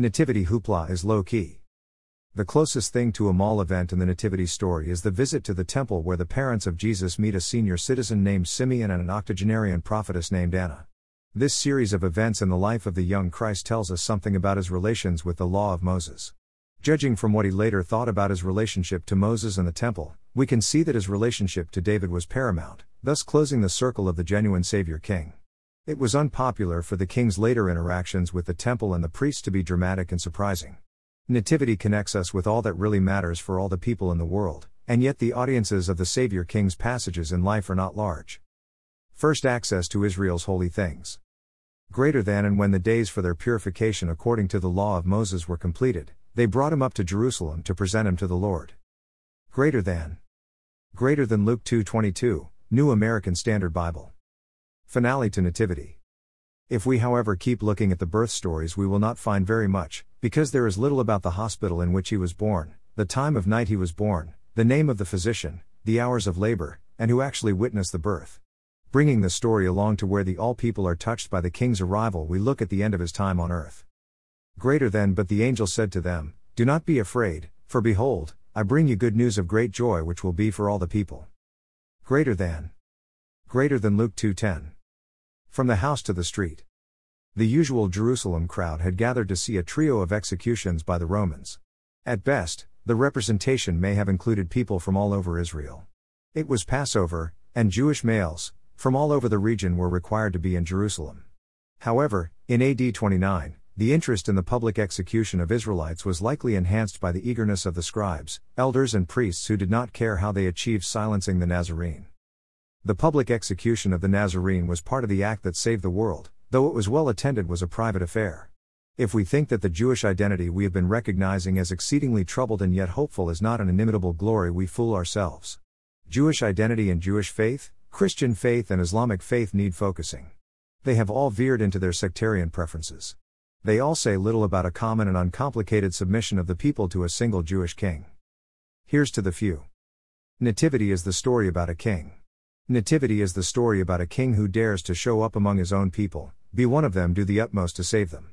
Nativity hoopla is low key. The closest thing to a mall event in the Nativity story is the visit to the temple where the parents of Jesus meet a senior citizen named Simeon and an octogenarian prophetess named Anna. This series of events in the life of the young Christ tells us something about his relations with the law of Moses. Judging from what he later thought about his relationship to Moses and the temple, we can see that his relationship to David was paramount, thus closing the circle of the genuine Savior King. It was unpopular for the king's later interactions with the temple and the priests to be dramatic and surprising. Nativity connects us with all that really matters for all the people in the world, and yet the audiences of the Savior King's passages in life are not large. First access to Israel's holy things. Greater than and when the days for their purification according to the law of Moses were completed, they brought him up to Jerusalem to present him to the Lord. Greater than. Greater than Luke 2:22, New American Standard Bible. Finale to Nativity. If we, however, keep looking at the birth stories, we will not find very much, because there is little about the hospital in which he was born, the time of night he was born, the name of the physician, the hours of labor, and who actually witnessed the birth. Bringing the story along to where the all people are touched by the king's arrival, we look at the end of his time on earth. Greater than, but the angel said to them, Do not be afraid, for behold, I bring you good news of great joy which will be for all the people. Greater than. Greater than Luke 2:10. From the house to the street. The usual Jerusalem crowd had gathered to see a trio of executions by the Romans. At best, the representation may have included people from all over Israel. It was Passover, and Jewish males, from all over the region, were required to be in Jerusalem. However, in AD 29, the interest in the public execution of Israelites was likely enhanced by the eagerness of the scribes, elders, and priests who did not care how they achieved silencing the Nazarene. The public execution of the Nazarene was part of the act that saved the world, though it was well attended was a private affair. If we think that the Jewish identity we have been recognizing as exceedingly troubled and yet hopeful is not an inimitable glory, we fool ourselves. Jewish identity and Jewish faith, Christian faith and Islamic faith need focusing. They have all veered into their sectarian preferences. They all say little about a common and uncomplicated submission of the people to a single Jewish king. Here's to the few. Nativity is the story about a king. Nativity is the story about a king who dares to show up among his own people, be one of them, do the utmost to save them.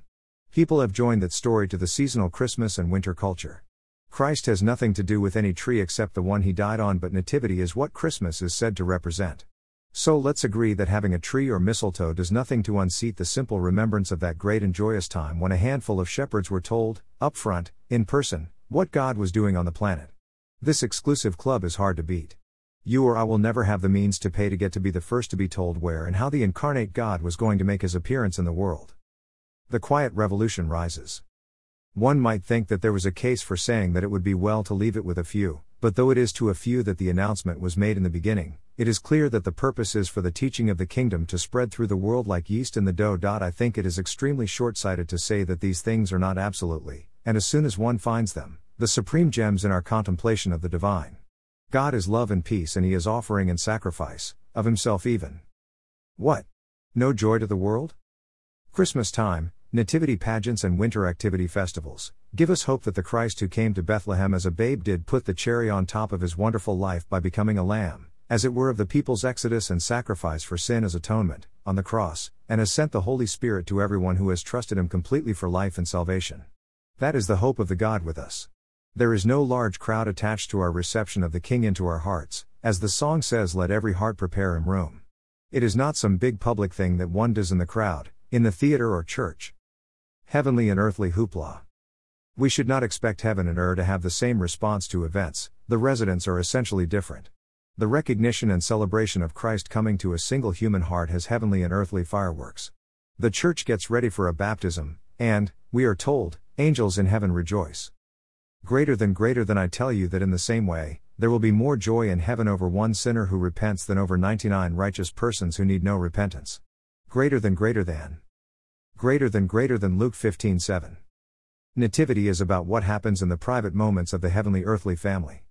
People have joined that story to the seasonal Christmas and winter culture. Christ has nothing to do with any tree except the one he died on, but Nativity is what Christmas is said to represent. So let's agree that having a tree or mistletoe does nothing to unseat the simple remembrance of that great and joyous time when a handful of shepherds were told, up front, in person, what God was doing on the planet. This exclusive club is hard to beat. You or I will never have the means to pay to get to be the first to be told where and how the incarnate God was going to make his appearance in the world. The quiet revolution rises. One might think that there was a case for saying that it would be well to leave it with a few, but though it is to a few that the announcement was made in the beginning, it is clear that the purpose is for the teaching of the kingdom to spread through the world like yeast in the dough. I think it is extremely short sighted to say that these things are not absolutely, and as soon as one finds them, the supreme gems in our contemplation of the divine. God is love and peace, and He is offering and sacrifice, of Himself even. What? No joy to the world? Christmas time, nativity pageants, and winter activity festivals give us hope that the Christ who came to Bethlehem as a babe did put the cherry on top of His wonderful life by becoming a lamb, as it were of the people's exodus and sacrifice for sin as atonement, on the cross, and has sent the Holy Spirit to everyone who has trusted Him completely for life and salvation. That is the hope of the God with us. There is no large crowd attached to our reception of the King into our hearts, as the song says, let every heart prepare him room. It is not some big public thing that one does in the crowd, in the theater or church. Heavenly and earthly hoopla. We should not expect heaven and earth to have the same response to events, the residents are essentially different. The recognition and celebration of Christ coming to a single human heart has heavenly and earthly fireworks. The church gets ready for a baptism, and, we are told, angels in heaven rejoice. Greater than greater than I tell you that in the same way, there will be more joy in heaven over one sinner who repents than over 99 righteous persons who need no repentance. Greater than greater than. Greater than greater than Luke 15 7. Nativity is about what happens in the private moments of the heavenly earthly family.